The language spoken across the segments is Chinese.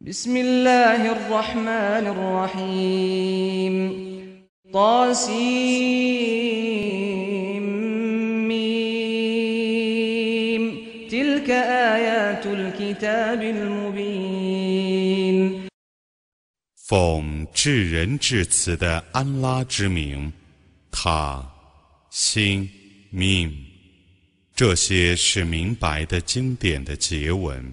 بسم الله الرحمن الرحيم طاسيم تلك آيات الكتاب المبين 奉至仁至慈的安拉之名，他心命，这些是明白的经典的结文。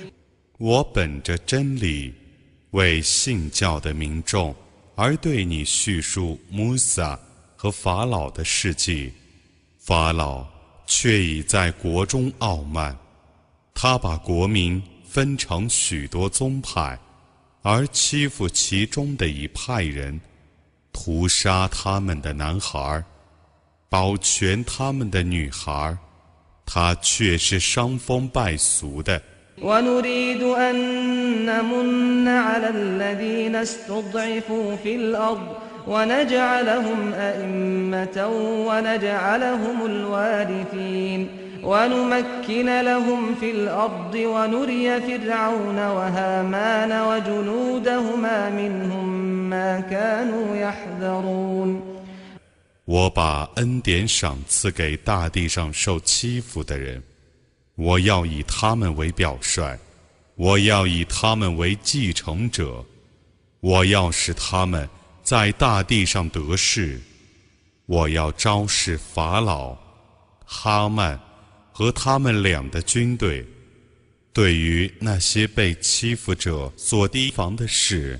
我本着真理，为信教的民众而对你叙述穆萨和法老的事迹。法老却已在国中傲慢，他把国民分成许多宗派，而欺负其中的一派人，屠杀他们的男孩，保全他们的女孩，他却是伤风败俗的。ونريد أن نمن على الذين استضعفوا في الأرض ونجعلهم أئمة ونجعلهم الوارثين ونمكن لهم في الأرض ونري فرعون وهامان وجنودهما منهم ما كانوا يحذرون 我把恩典赏赐给大地上受欺负的人， 我要以他们为表率，我要以他们为继承者，我要使他们在大地上得势，我要昭示法老、哈曼和他们俩的军队，对于那些被欺负者所提防的事。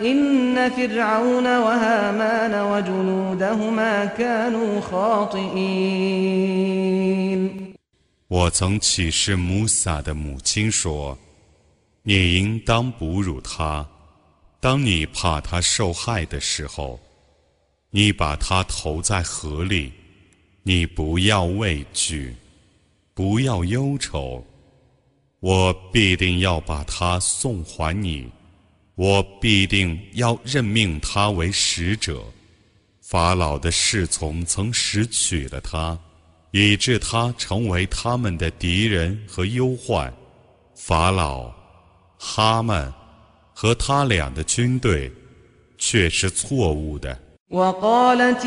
إن فرعون وهامان وجنودهما كانوا خاطئين 我曾启示穆萨的母亲说：“你应当哺乳他。当你怕他受害的时候，你把他投在河里。你不要畏惧，不要忧愁。我必定要把他送还你。 我必定要任命他为使者。法老的侍从曾拾取了他。”以致他成为他们的敌人和忧患。法老、哈曼和他俩的军队却是错误的。 وقالت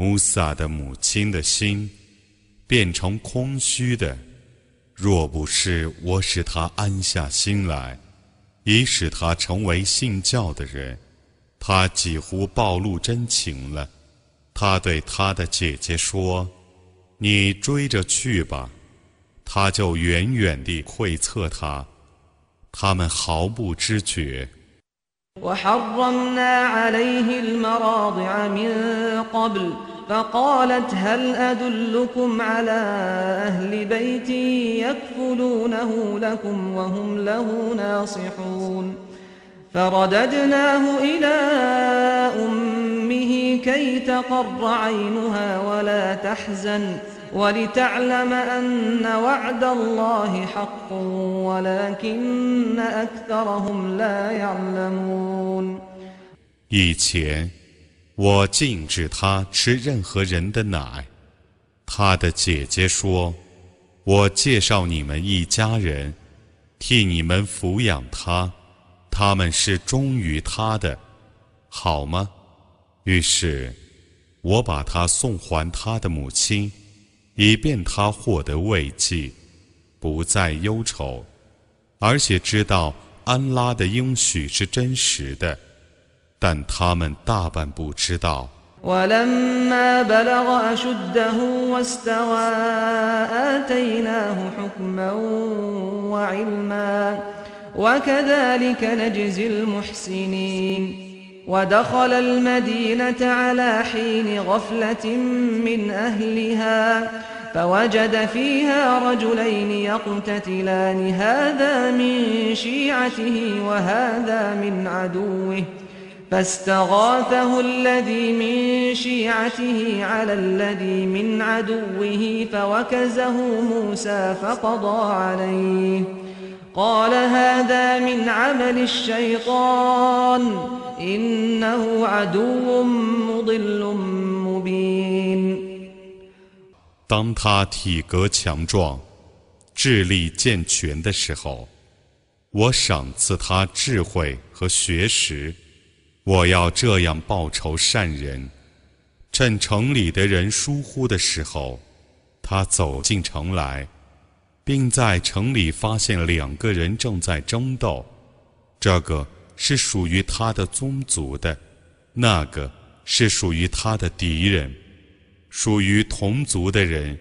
穆萨的母亲的心变成空虚的。若不是我使他安下心来，以使他成为信教的人，他几乎暴露真情了。他对他的姐姐说：“你追着去吧。”他就远远地窥测他， 他们毫不知觉。 وحرمنا عليه المراضع من قبل فقالت هل أدلكم على أهل بيت يكفلونه لكم وهم له ناصحون؟ فرددناه إلى أمه كي تقر عينها ولا تحزن ولتعلم أن وعد الله حق ولكن أكثرهم لا يعلمون. 以前，我禁止他吃任何人的奶。他的姐姐说：“我介绍你们一家人，替你们抚养他，他们是忠于他的，好吗？”于是，我把他送还他的母亲。以便他获得慰藉，不再忧愁，而且知道安拉的应许是真实的，但他们大半不知道。 ولما بلغ أشده واستوى آتيناه حكما وعلما وكذلك نجزي المحسنين ودخل المدينة على حين غفلة من أهلها فوجد فيها رجلين يقتتلان هذا من شيعته وهذا من عدوه فاستغاثه الذي من شيعته على الذي من عدوه فوكزه موسى فقضى عليه قال هذا من عمل الشيطان إنه عدو مضل مبين 当他体格强壮、智力健全的时候，我赏赐他智慧和学识。 我要这样报仇善人。趁城里的人疏忽的时候，他走进城来，并在城里发现两个人正在争斗。这个是属于他的宗族的，那个是属于他的敌人。属于同族的人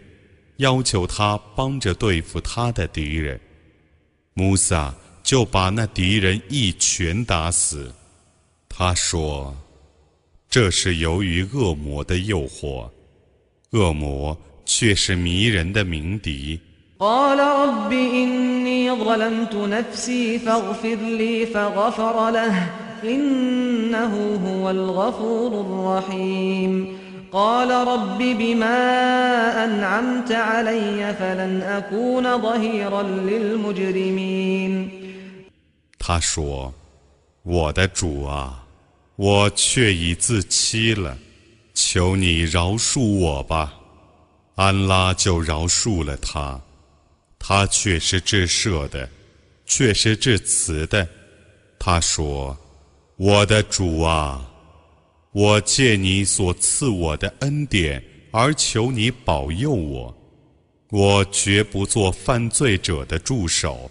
要求他帮着对付他的敌人，穆萨就把那敌人一拳打死。他说：“这是由于恶魔的诱惑，恶魔却是迷人的鸣笛。” قال رب إني ظلمت نفسي فاغفر لي فغفر له إنه هو الغفور الرحيم قال رب بما أنعمت علي فلن أكون ظهيرا للمجرمين 他说：“我的主啊， 我却已自欺了，求你饶恕我吧。”安拉就饶恕了他，他却是至赦的，却是至慈的。他说：“我的主啊。”我借你所赐我的恩典而求你保佑我，我绝不做犯罪者的助手。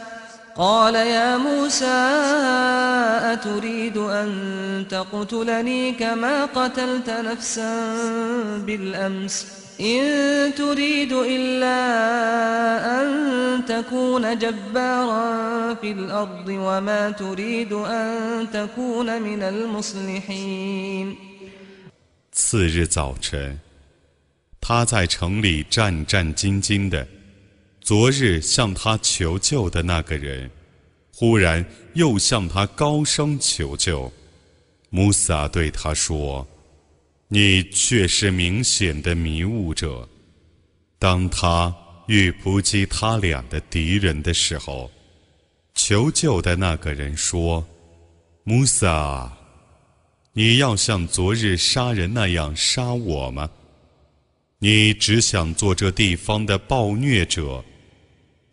قال يا موسى أتريد أن تقتلني كما قتلت نفسا بالأمس إن تريد إلا أن تكون جبارا في الأرض وما تريد أن تكون من المصلحين 次日早晨，他在城里战战兢兢的。 昨日向他求救的那个人，忽然又向他高声求救。穆萨对他说：“你却是明显的迷雾者。”当他欲扑击他俩的敌人的时候，求救的那个人说：“穆萨，你要像昨日杀人那样杀我吗？你只想做这地方的暴虐者。”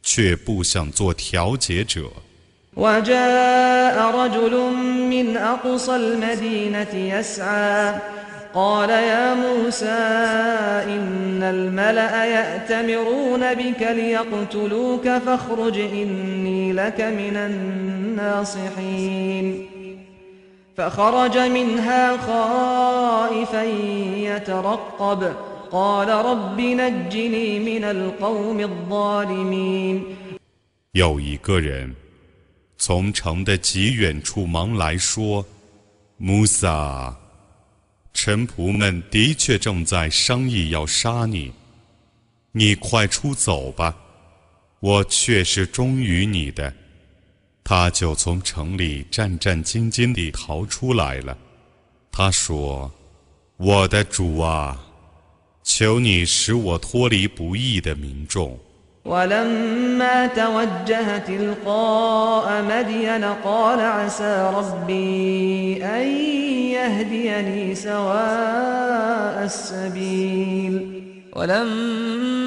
却不想做调解者。 وجاء رجل من أقصى المدينة يسعى قال يا موسى إن الملأ يأتمرون بك ليقتلوك فاخرج إني لك من الناصحين فخرج منها خائفا يترقب 有一个人从城的极远处忙来说穆萨臣仆们的确正在商议要杀你。你快出走吧我却是忠于你的。他就从城里战战兢兢地逃出来了。他说我的主啊求你使我脱离不义的民众。” ولما توجه تلقاء مدين قال عسى ربي أن يهديني سواء السبيل ولما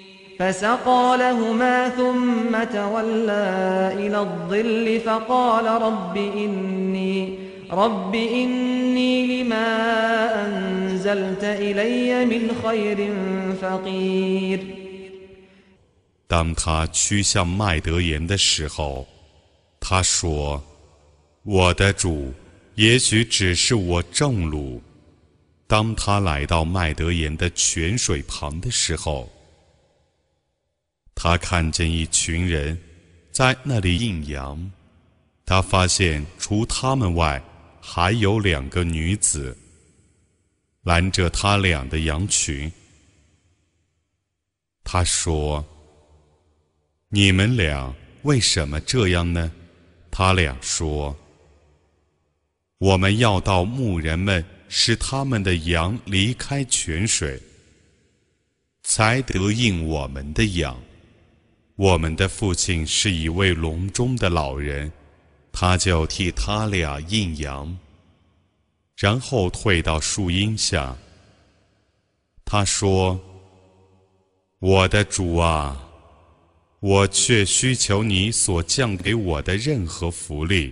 فسقى لهما ثم تولى إلى الظل فقال رب إني رب إني لما أنزلت إلي من خير فقير 当他趋向麦德言的时候，他说：“我的主，也许只是我正路。”当他来到麦德言的泉水旁的时候， 他看见一群人在那里印羊。他发现除他们外，还有两个女子拦着他俩的羊群。他说。你们俩为什么这样呢？他俩说：“我们要到牧人们使他们的羊离开泉水，才得应我们的羊。我们的父亲是一位笼中的老人，他就替他俩印羊，然后退到树荫下。他说：‘我的主啊！’”我却需求你所降给我的任何福利。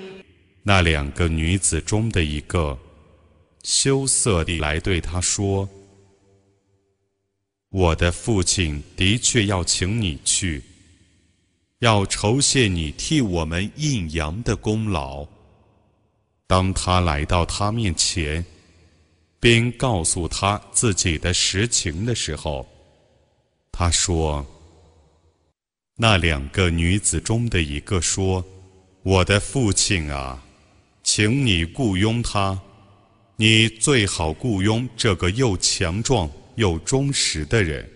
那两个女子中的一个羞涩地来对他说：“我的父亲的确要请你去，要酬谢你替我们应阳的功劳。”当他来到他面前。并告诉他自己的实情的时候，他说：“那两个女子中的一个说，我的父亲啊，请你雇佣他，你最好雇佣这个又强壮又忠实的人。”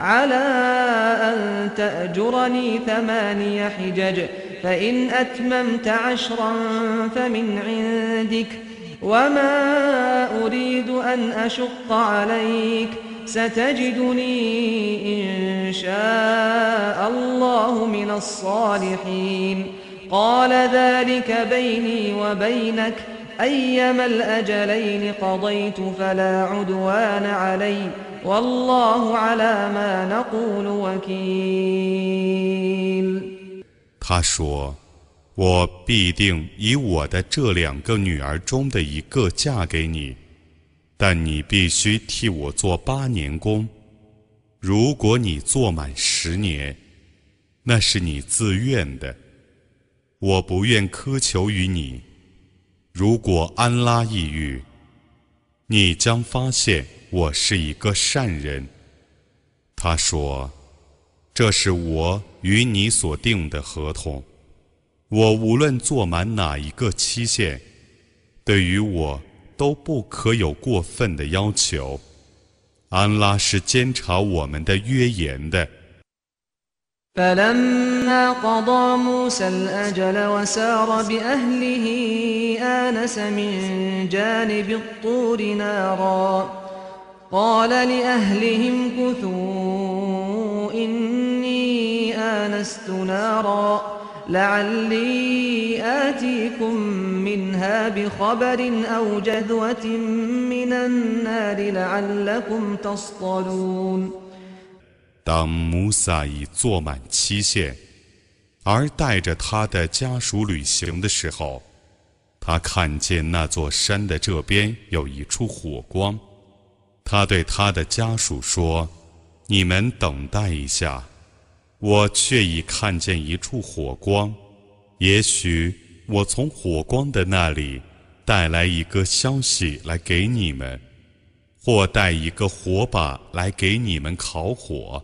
على أن تأجرني ثماني حجج فإن أتممت عشرا فمن عندك وما أريد أن أشق عليك ستجدني إن شاء الله من الصالحين قال ذلك بيني وبينك أيما الأجلين قضيت فلا عدوان عليّ 他说：“我必定以我的这两个女儿中的一个嫁给你， 但你必须替我做八年工，如果你做满十年，那是你自愿的，我不愿苛求于你。如果安拉抑郁，你将发现我是一个善人。他说：“这是我与你所定的合同，我无论做满哪一个期限，对于我都不可有过分的要求。安拉是监察我们的约言的。” فلما قضى موسى الأجل وسار بأهله آنس من جانب الطور نارا قال لأهلهم كثوا إني آنست نارا لعلي آتيكم منها بخبر أو جذوة من النار لعلكم تصطلون 当穆萨已做满期限，而带着他的家属旅行的时候，他看见那座山的这边有一处火光。他对他的家属说：“你们等待一下， 我却已看见一处火光。也许我从火光的那里带来一个消息来给你们，或带一个火把来给你们烤火。”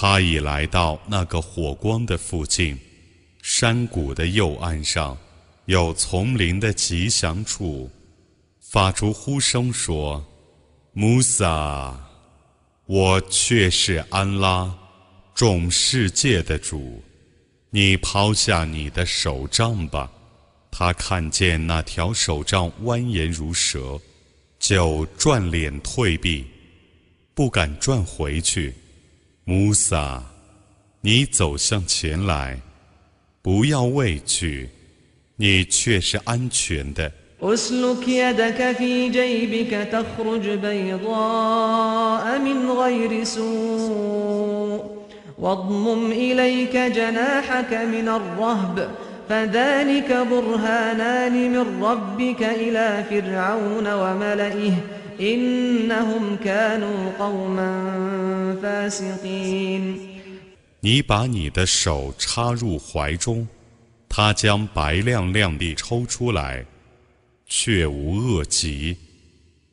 他已来到那个火光的附近，山谷的右岸上，有丛林的吉祥处，发出呼声说。穆萨，我却是安拉，众世界的主。你抛下你的手杖吧。他看见那条手杖蜿蜒如蛇，就转脸退避，不敢转回去。穆萨，你走向前来，不要畏惧，你却是安全的。اسلك يدك في جيبك تخرج بيضاء من غير سوء واضمم إليك جناحك من الرهب فذلك برهانان من ربك إلى فرعون وملئه 你把你的手插入怀中他将白亮亮地抽出来却无恶疾。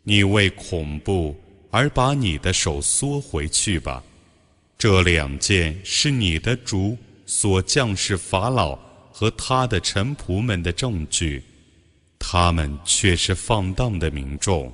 你为恐怖而把你的手缩回去吧。这两件是你的主所降世法老和他的臣仆们的证据他们却是放荡的民众。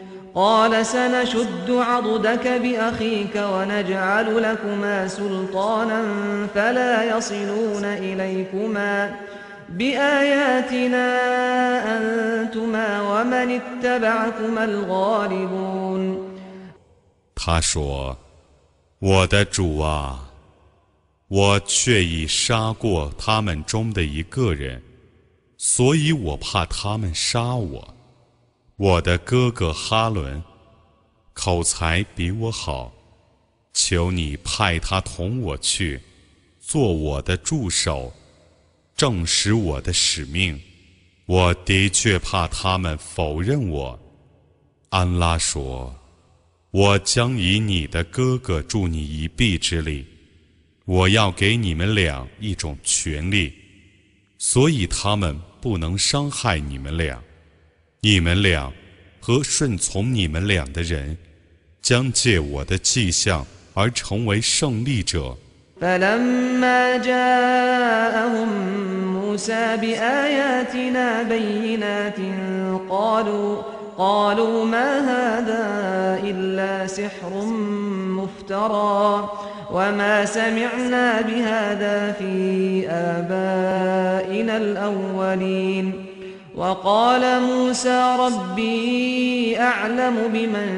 قال سنشد عضدك بأخيك ونجعل لكما سلطانا فلا يصلون إليكما بآياتنا أنتما ومن اتبعكما الغالبون 他说：“我的主啊，我却已杀过他们中的一个人，所以我怕他们杀我。 我的哥哥哈伦，口才比我好，求你派他同我去，做我的助手，证实我的使命。我的确怕他们否认我。”安拉说。我将以你的哥哥助你一臂之力，我要给你们俩一种权利，所以他们不能伤害你们俩。你们俩和顺从你们俩的人， 将借我的迹象而成为胜利者。 فلما جاءهم موسى بآياتنا بينات قالوا قالوا ما هذا إلا سحر مفترى وما سمعنا بهذا في آبائنا الأولين وقال موسى ربي أعلم بمن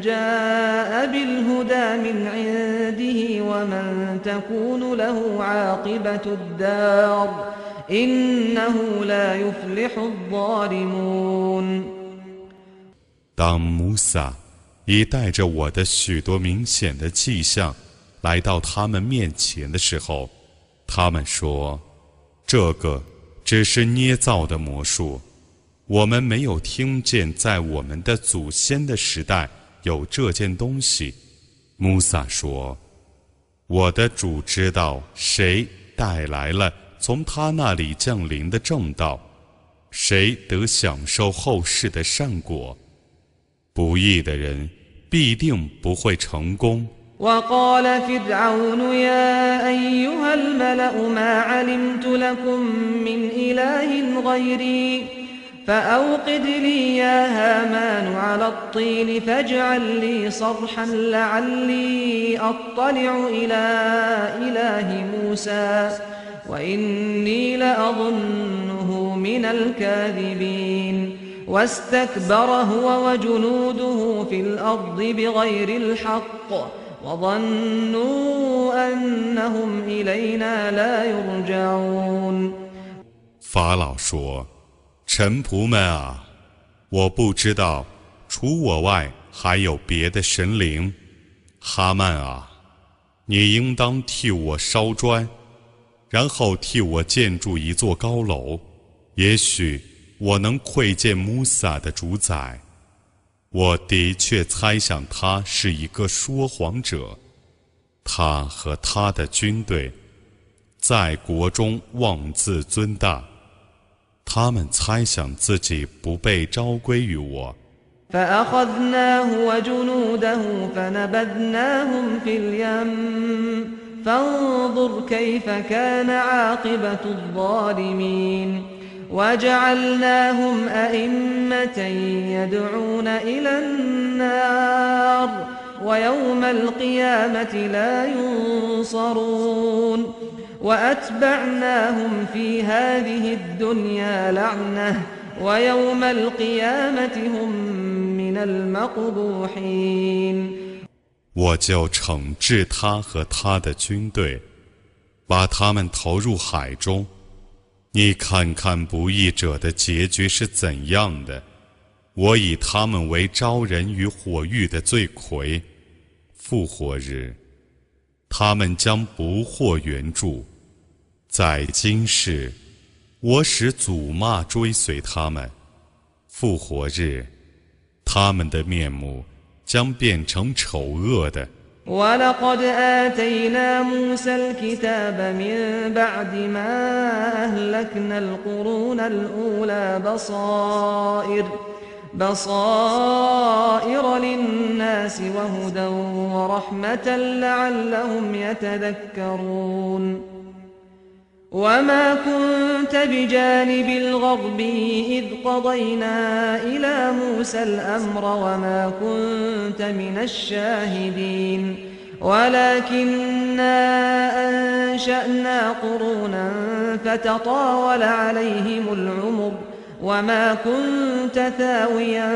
جاء بالهدى من عنده ومن تكون له عاقبة الدار إنه لا يفلح الظالمون 当穆萨已带着我的许多明显的迹象来到他们面前的时候，他们说：“这个 只是捏造的魔术，我们没有听见在我们的祖先的时代有这件东西。”穆萨说：“我的主知道谁带来了从他那里降临的正道，谁得享受后世的善果。”不义的人必定不会成功。وقال فرعون يا أيها الملأ ما علمت لكم من إله غيري فأوقد لي يا هامان على الطين فاجعل لي صرحا لعلي أطلع إلى إله موسى وإني لأظنه من الكاذبين واستكبر هو وجنوده في الأرض بغير الحق 我问，法老说，臣仆们啊，我不知道除我外还有别的神灵，哈曼啊，你应当替我烧砖，然后替我建筑一座高楼，也许我能窥见穆萨的主宰。我的确猜想他是一个说谎者，他和他的军队在国中妄自尊大。”他们猜想自己不被招归于我， فأخذناه وجنوده فنبذناهم في اليم فانظر كيف كان عاقبة الظالمين وجعلناهم أئمة يدعون إلى النار ويوم القيامة لا ينصرون وأتبعناهم في هذه الدنيا لعنة ويوم القيامة هم من المقبوحين 我就惩治他和他的军队，把他们投入海中。 你看看不义者的结局是怎样的？我以他们为招人于火狱的罪魁。复活日，他们将不获援助。在今世，我使祖骂追随他们；复活日，他们的面目将变成丑恶的。ولقد آتينا موسى الكتاب من بعد ما أهلكنا القرون الأولى بصائر بصائر للناس وهدى ورحمة لعلهم يتذكرون. وما كنت بجانب الغرب إذ قضينا إلى موسى الأمر وما كنت من الشاهدين ولكننا أنشأنا قرونا فتطاول عليهم العمر وما كنت ثاويا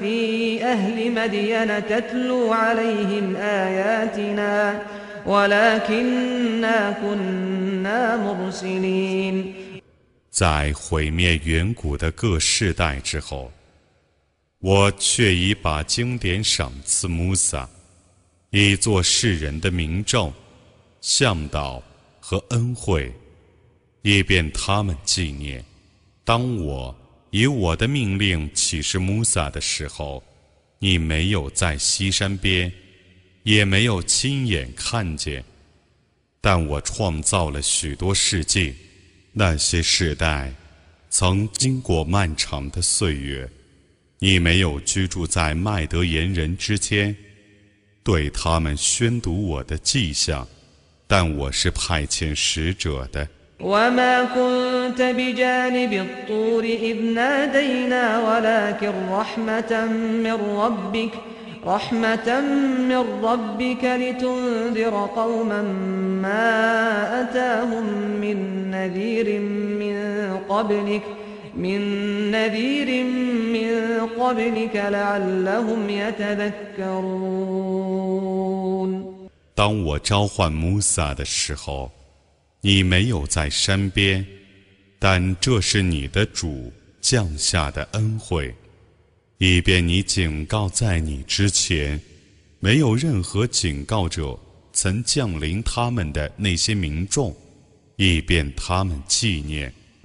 في أهل مدين تتلو عليهم آياتنا 在毁灭远古的各世代之后，我却已把经典赏赐穆萨，以作世人的明证、向导和恩惠，以便他们纪念。当我以我的命令启示穆萨的时候，你没有在西山边，也没有亲眼看见，但我创造了许多世界。那些世代曾经过漫长的岁月，你没有居住在麦德言人之间， 对他们宣读我的迹象，但我是派遣使者的。وما كنت بجانب الطور إذ نادينا ولكن رحمة من ربك رحمة من ربك لتنذر قوما ما أتاهم من نذير من قبلك من نذير من قبلك لعلهم يتذكرون 当我召唤穆萨的时候。你没有在山边，但这是你的主降下的恩惠， 以便你警告在你之前，没有任何警告者曾降临他们的那些民众，以便他们纪念。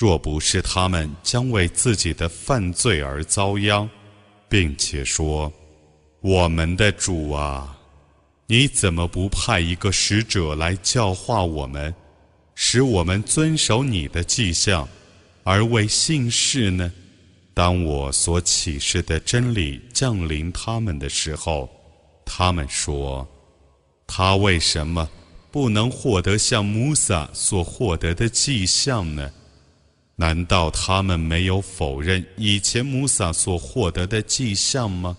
若不是他们将为自己的犯罪而遭殃，并且说：“我们的主啊，你怎么不派一个使者来教化我们？”使我们遵守你的迹象，而为信士呢？当我所启示的真理降临他们的时候，他们说：“他为什么不能获得像穆萨所获得的迹象呢？难道他们没有否认以前穆萨所获得的迹象吗？”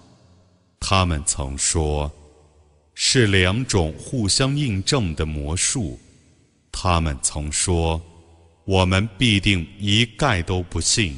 他们曾说：“是两种互相印证的魔术。”他们曾说：“我们必定一概都不信。”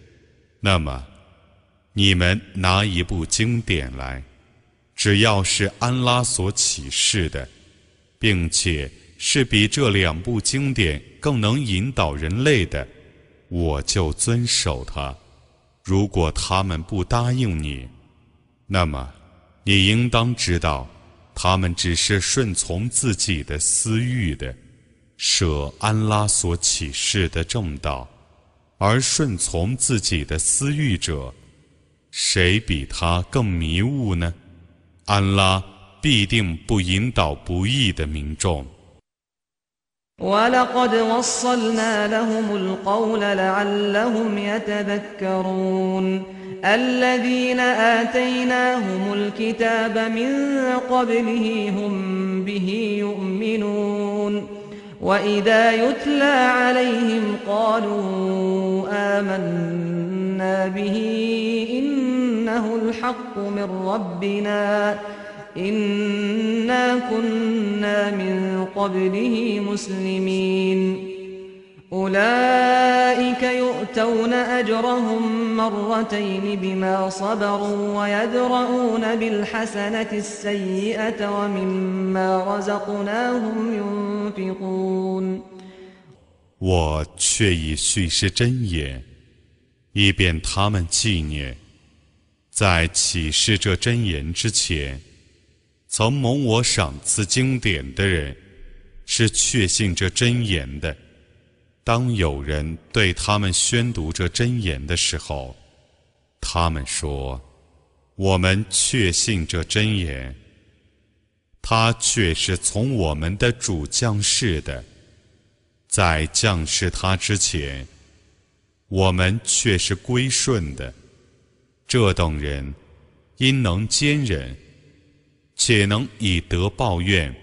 那么你们拿一部经典来，只要是安拉所启示的，并且是比这两部经典。更能引导人类的，我就遵守它。如果他们不答应你，那么你应当知道，他们只是顺从自己的私欲的，舍安拉所启示的正道，而顺从自己的私欲者，谁比他更迷雾呢？安拉必定不引导不义的民众。وإذا يتلى عليهم قالوا آمنا به إنه الحق من ربنا إنا كنا من قبله مسلمين به يؤمنون وإذا يتلى عليهم قالوا آمنا به إنه الحق من ربنا 我却已蓄是真言，以便他们纪念，在启示这真言之前。曾蒙我赏赐经典的人，是确信这真言的。 当有人对他们宣读这真言的时候，他们说：“我们确信这真言，他却是从我们的主降世的。”在降世他之前，我们却是归顺的。这等人因能坚忍，且能以德报怨，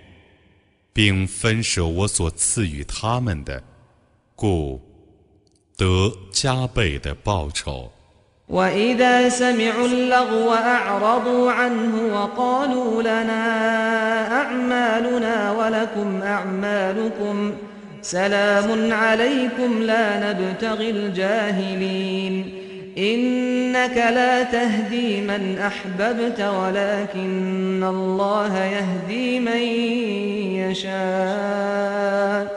并分舍我所赐予他们的，故得加倍的报酬。وإذا سمعوا اللغو أعرضوا عنه وقالوا لنا أعمالنا ولكم أعمالكم سلام عليكم لا نبتغي الجاهلين إنك لا تهدي من أحببت ولكن الله يهدي من يشاء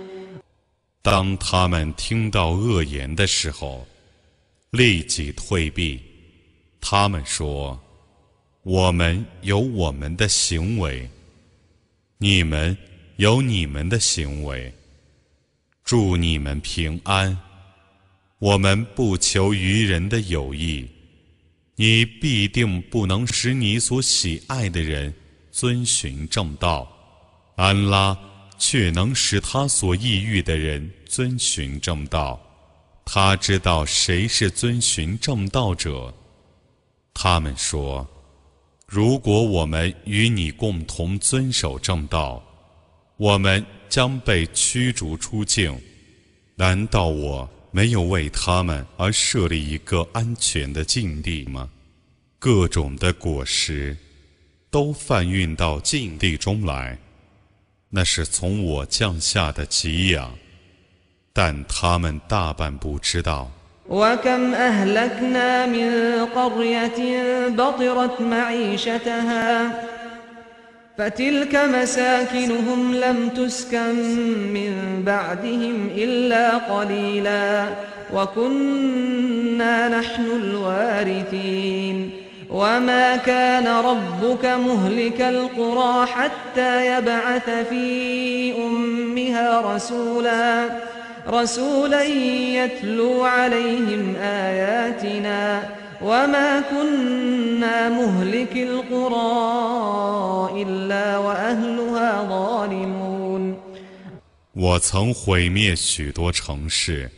当他们听到恶言的时候，立即退避。他们说：“我们有我们的行为，你们有你们的行为。祝你们平安。我们不求于人的友谊，你必定不能使你所喜爱的人遵循正道。安拉却能使他所抑郁的人遵循正道。”他知道谁是遵循正道者。他们说：“如果我们与你共同遵守正道，我们将被驱逐出境。难道我没有为他们而设立一个安全的境地吗？各种的果实都贩运到境地中来，那是从我降下的给养。”但他们大半不知道。وكم أهلكنا من قرية بطرت معيشتها فتلك مساكنهم لم تسكن من بعدهم إلا قليلا وكنا نحن الوارثين وما كان ربك مهلك القرى حتى يبعث في أمها رسولا رسولا يتلو عليهم آياتنا وما كنا مهلك القرى إلا وأهلها ظالمون 我曾毁灭许多城市，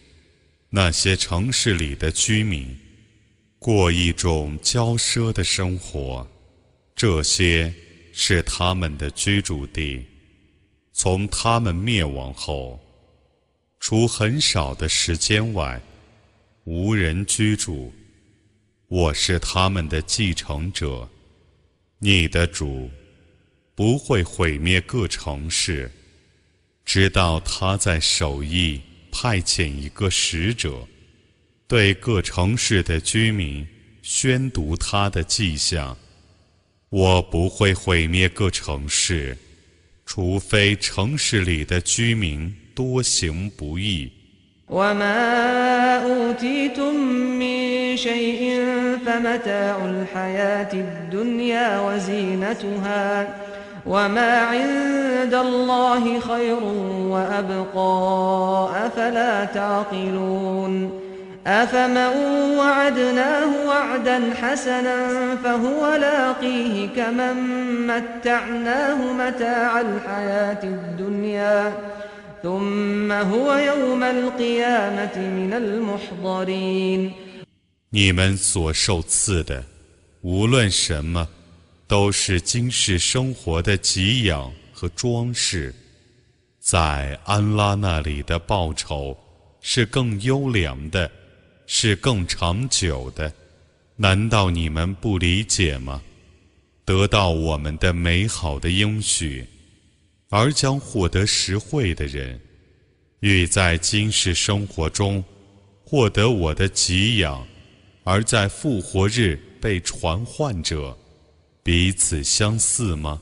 那些城市里的居民 过一种骄奢的生活，这些是他们的居住地。从他们灭亡后。除很少的时间外，无人居住。我是他们的继承者。你的主不会毁灭各城市，直到他在首义派遣一个使者，对各城市的居民宣读他的迹象。我不会毁灭各城市，除非城市里的居民。多行不义。وما أوتيتم من شيء فمتاع الحياة الدنيا وزينتها وما عند الله خير وأبقى أفلا تعقلون أفمن وعدناه وعدا حسنا فهو لاقيه كمن متعناه متاع الحياة الدنيا 你们所受赐的，无论什么，都是今世生活的给养和装饰，在安拉那里的报酬是更优良的， 是更长久的。难道你们不理解吗？得到我们的美好的应许。而将获得实惠的人，欲在今世生活中获得我的给养，而在复活日被传唤者，彼此相似吗？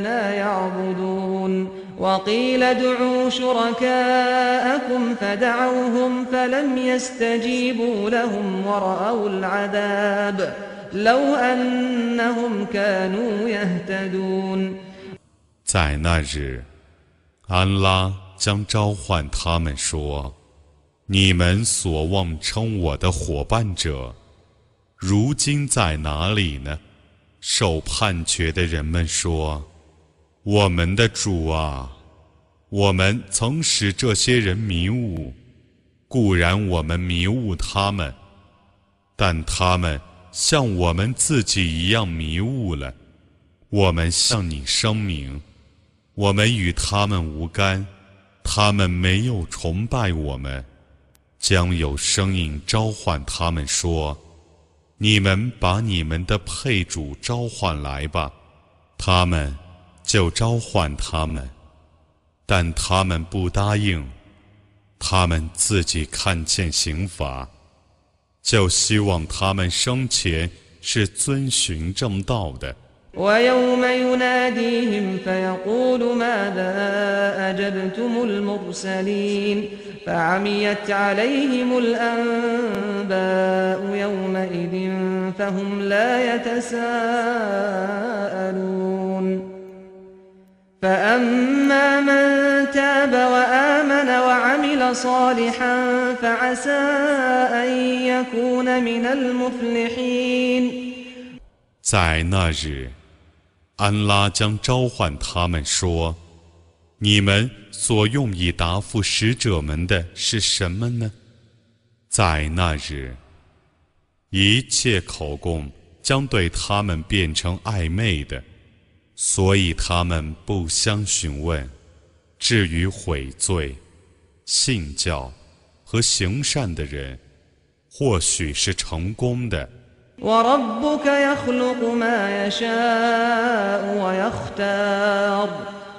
إيانا يعبدون وقيل ادعوا شركاءكم فدعوهم فلم يستجيبوا لهم ورأوا العذاب لو أنهم كانوا يهتدون 在那日，安拉将召唤他们说：“你们所妄称我的伙伴者，如今在哪里呢？”受判决的人们说：“ 我们的主啊，我们曾使这些人迷雾，固然我们迷雾他们，但他们像我们自己一样迷雾了。我们向你声明。”我们与他们无干，他们没有崇拜我们，将有声音召唤他们说：“你们把你们的配主召唤来吧。”他们就召唤他们，但他们不答应。他们自己看见刑罚，就希望他们生前是遵循正道的。ويوم يناديهم فيقول ماذا أجبتم المرسلين فعميت عليهم الأنباء يومئذ فهم لا يتساءلون فأما من تاب وآمن وعمل صالحا فعسى أن يكون من المفلحين 在那日。安拉将召唤他们说：“你们所用以答复使者们的是什么呢？”在那日，一切口供将对他们变成暧昧的， 所以他们不相询问。至于悔罪、信教和行善的人，或许是成功的。وربك يخلق ما يشاء ويختار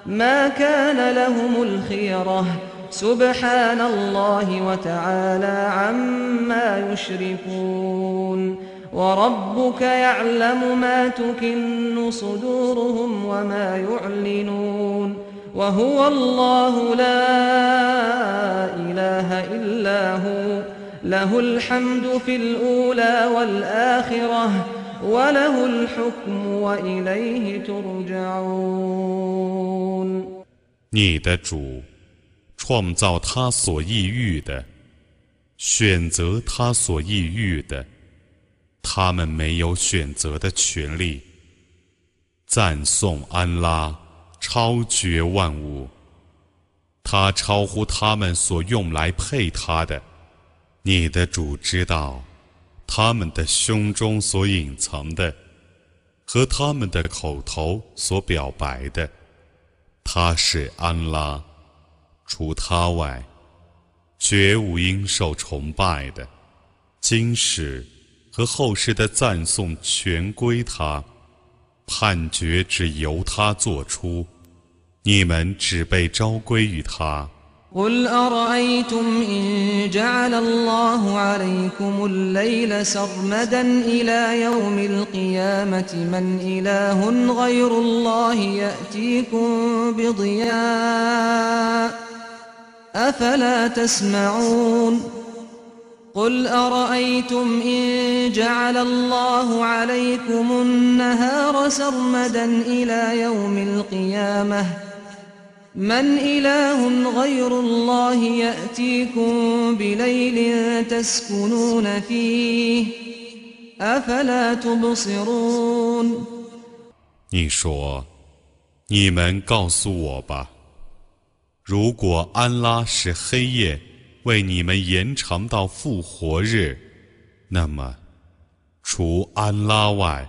ما كان لهم الخيرة سبحان الله وتعالى عما يشركون وربك يعلم ما تكن صدورهم وما يعلنون وهو الله لا إله إلا هو 你的主创造他所抑郁的，选择他所抑郁的， 他们没有选择的权利。赞颂安拉，超绝万物，他超乎他们所用来配他的。你的主知道，他们的胸中所隐藏的，和他们的口头所表白的。他是安拉，除他外，绝无应受崇拜的。今世和后世的赞颂全归他，判决只由他作出，你们只被召归于他。قل أرأيتم إن جعل الله عليكم الليل سرمدا إلى يوم القيامة من إله غير الله يأتيكم بضياء أفلا تسمعون قل أرأيتم إن جعل الله عليكم النهار سرمدا إلى يوم القيامة من إله غير الله يأتيكم بليل تسكنون فيه أفلا تبصرون 你说，你们告诉我吧，如果安拉使黑夜 为你们延长到复活日，那么除安拉外，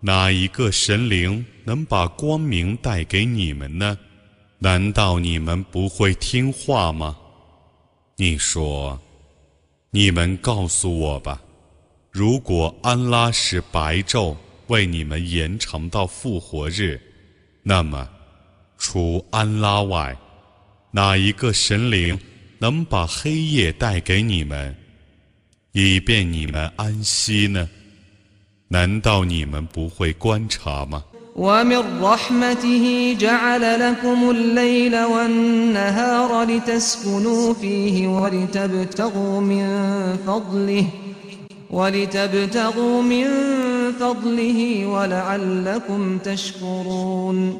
哪一个神灵能把光明带给你们呢？难道你们不会听话吗？你说，你们告诉我吧。如果安拉使白昼为你们延长到复活日，那么，除安拉外，哪一个神灵能把黑夜带给你们，以便你们安息呢？难道你们不会观察吗？ومن رحمته جعل لكم الليل والنهار لتسكنوا فيه ولتبتغوا من فضله ولتبتغوا من فضله ولعلكم تشكرون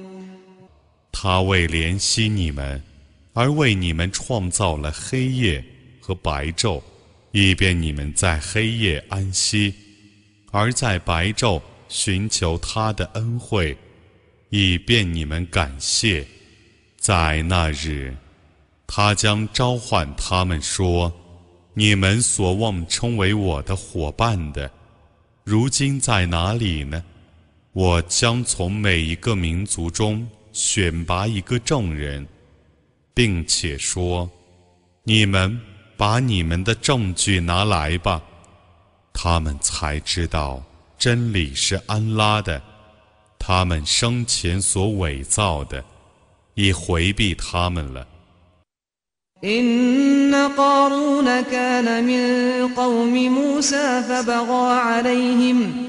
他为怜惜你们，而为你们创造了黑夜和白昼，以便你们在黑夜安息，而在白昼寻求他的恩惠，以便你们感谢。在那日，他将召唤他们说：“你们所望称为我的伙伴的，如今在哪里呢？我将从每一个民族中选拔一个证人，并且说：你们把你们的证据拿来吧。他们才知道。”真理是安拉的，他们生前所伪造的，已回避他们了。إن قارون كان من قوم موسى فبغى عليهم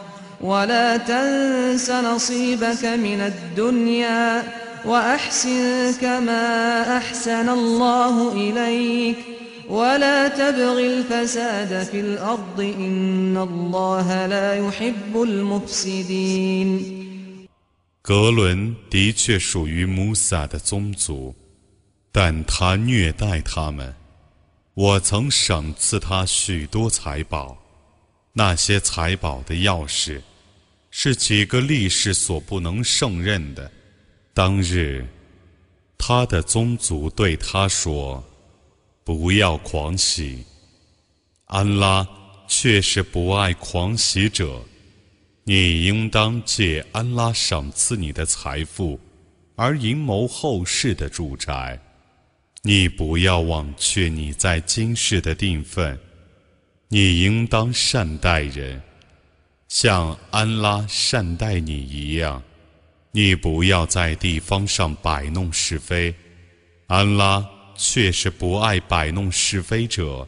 ولا تنس نصيبك من الدنيا وأحسن كما أحسن الله إليك 格伦的确属于穆萨的宗族，但他虐待他们。我曾赏赐他许多财宝，那些财宝的钥匙 是几个力士所不能胜任的。当日，他的宗族对他说。不要狂喜，安拉却是不爱狂喜者。你应当借安拉赏赐你的财富，而阴谋后世的住宅。你不要忘却你在今世的定分。你应当善待人，像安拉善待你一样。你不要在地方上摆弄是非，安拉。却是不爱摆弄是非者。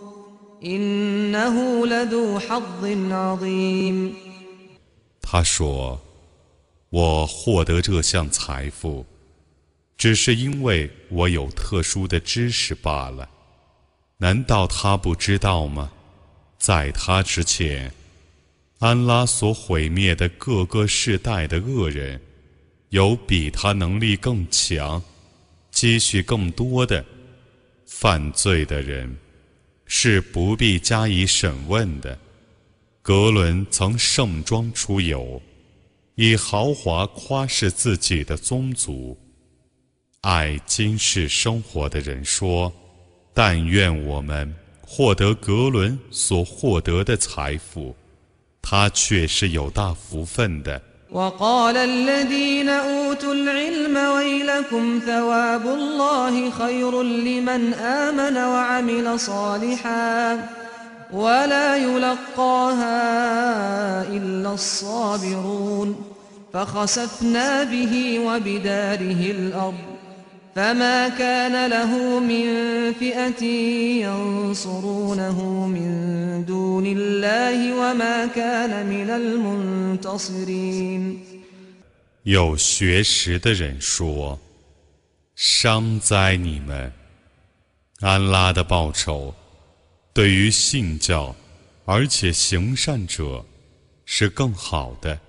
他说：“我获得这项财富，只是因为我有特殊的知识罢了。难道他不知道吗？在他之前，安拉所毁灭的各个世代的恶人，有比他能力更强、积蓄更多的，犯罪的人是不必加以审问的。格伦曾盛装出游，以豪华夸示自己的宗族。爱今世生活的人说：“但愿我们获得格伦所获得的财富，他却是有大福分的。” وقال الذين أوتوا العلم ويلكم ثواب الله خير لمن آمن وعمل صالحا ولا يلقاها إلا الصابرون فخسفنا به وبداره الأرض فما كان له من فئة ينصرونه من دون الله وما كان من المنتصرين 有学识的人说：“伤哉你们！安拉的报酬对于信教而且行善者是更好的。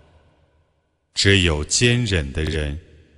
只有坚忍的人。”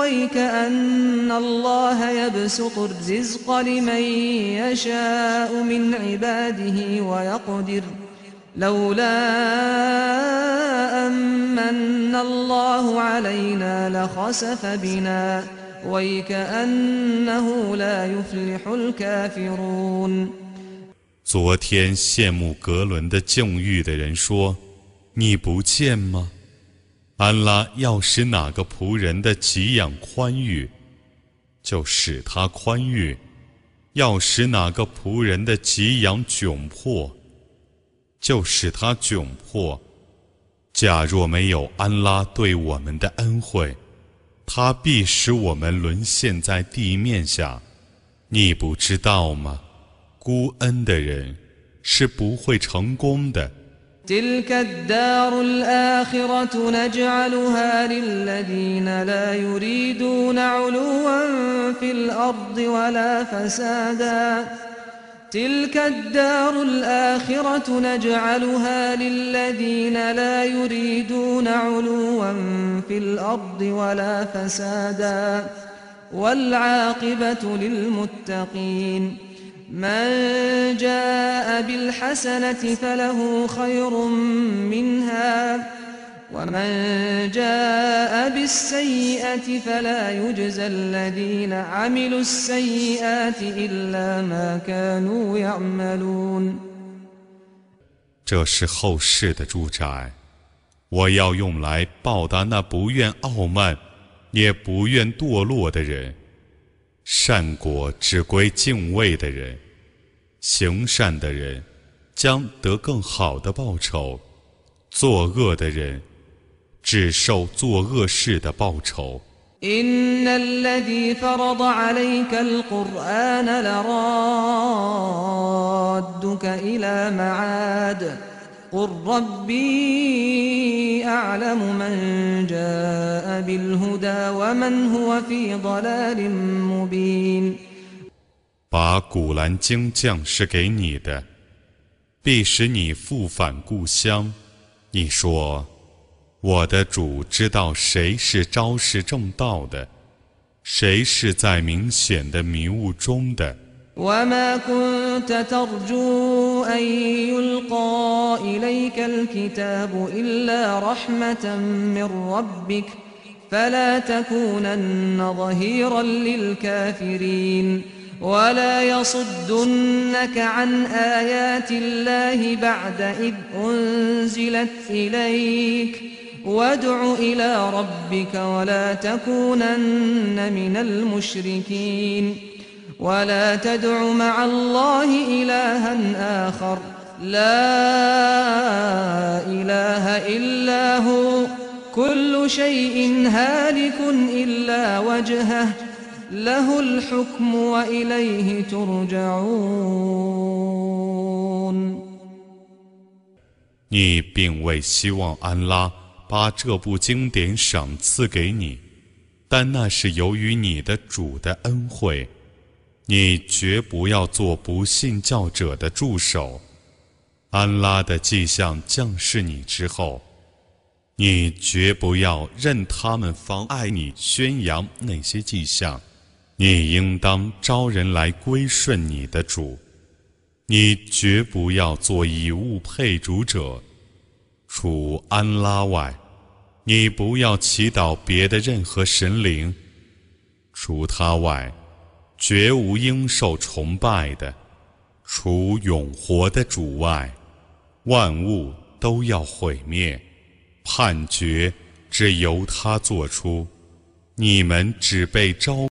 ويك أن الله يبسط الرزق لمن يشاء من عباده ويقدر لولا أمن الله علينا لخسف بنا ويك أنه لا يفلح الكافرون 昨天羡慕格伦的境遇的人说：“你不见吗？” 安拉要使哪个仆人的给养宽裕，就使他宽裕；要使哪个仆人的给养窘迫，就使他窘迫。假若没有安拉对我们的恩惠，他必使我们沦陷在地面下。你不知道吗？孤恩的人是不会成功的。تلك الدار الآخرة نجعلها للذين لا يريدون علوا في الأرض ولا فسادا. تلك الدار الآخرة نجعلها للذين لا يريدون علوا في الأرض ولا فسادا. والعاقبة للمتقين. من جاء بالحسنة فله خير منها ومن جاء بالسيئة فلا يجزى الذين عملوا السيئات إلا ما كانوا يعملون 这是后世的住宅，我要用来报答那不愿傲慢，也不愿堕落的人。 善果只归敬畏的人，行善的人将得更好的报酬；作恶的人只受作恶事的报酬。قل ربي أعلم من جاء بالهدى ومن هو في ضلال مبين 把古兰经降是给你的，必使你复返故乡。你说：“我的主知道谁是昭示正道的，谁是在明显的迷雾中的。” أن يلقى إليك الكتاب إلا رحمة من ربك فلا تكونن ظهيرا للكافرين ولا يصدنك عن آيات الله بعد إذ أنزلت إليك وادع إلى ربك ولا تكونن من المشركين ولا تدع مع الله إلها آخر لا إله إلا هو كل شيء هالك إلا وجهه له الحكم وإليه ترجعون 你并未希望安拉 把这部经典赏赐给你，但那是由于你的主的恩惠。 你绝不要做不信教者的助手。安拉的迹象降世你之后，你绝不要任他们妨碍你宣扬那些迹象。你应当招人来归顺你的主。你绝不要做以物配主者。除安拉外，你不要祈祷别的任何神灵。除他外。绝无应受崇拜的，除永活的主外，万物都要毁灭，判决只由他做出，你们只被召。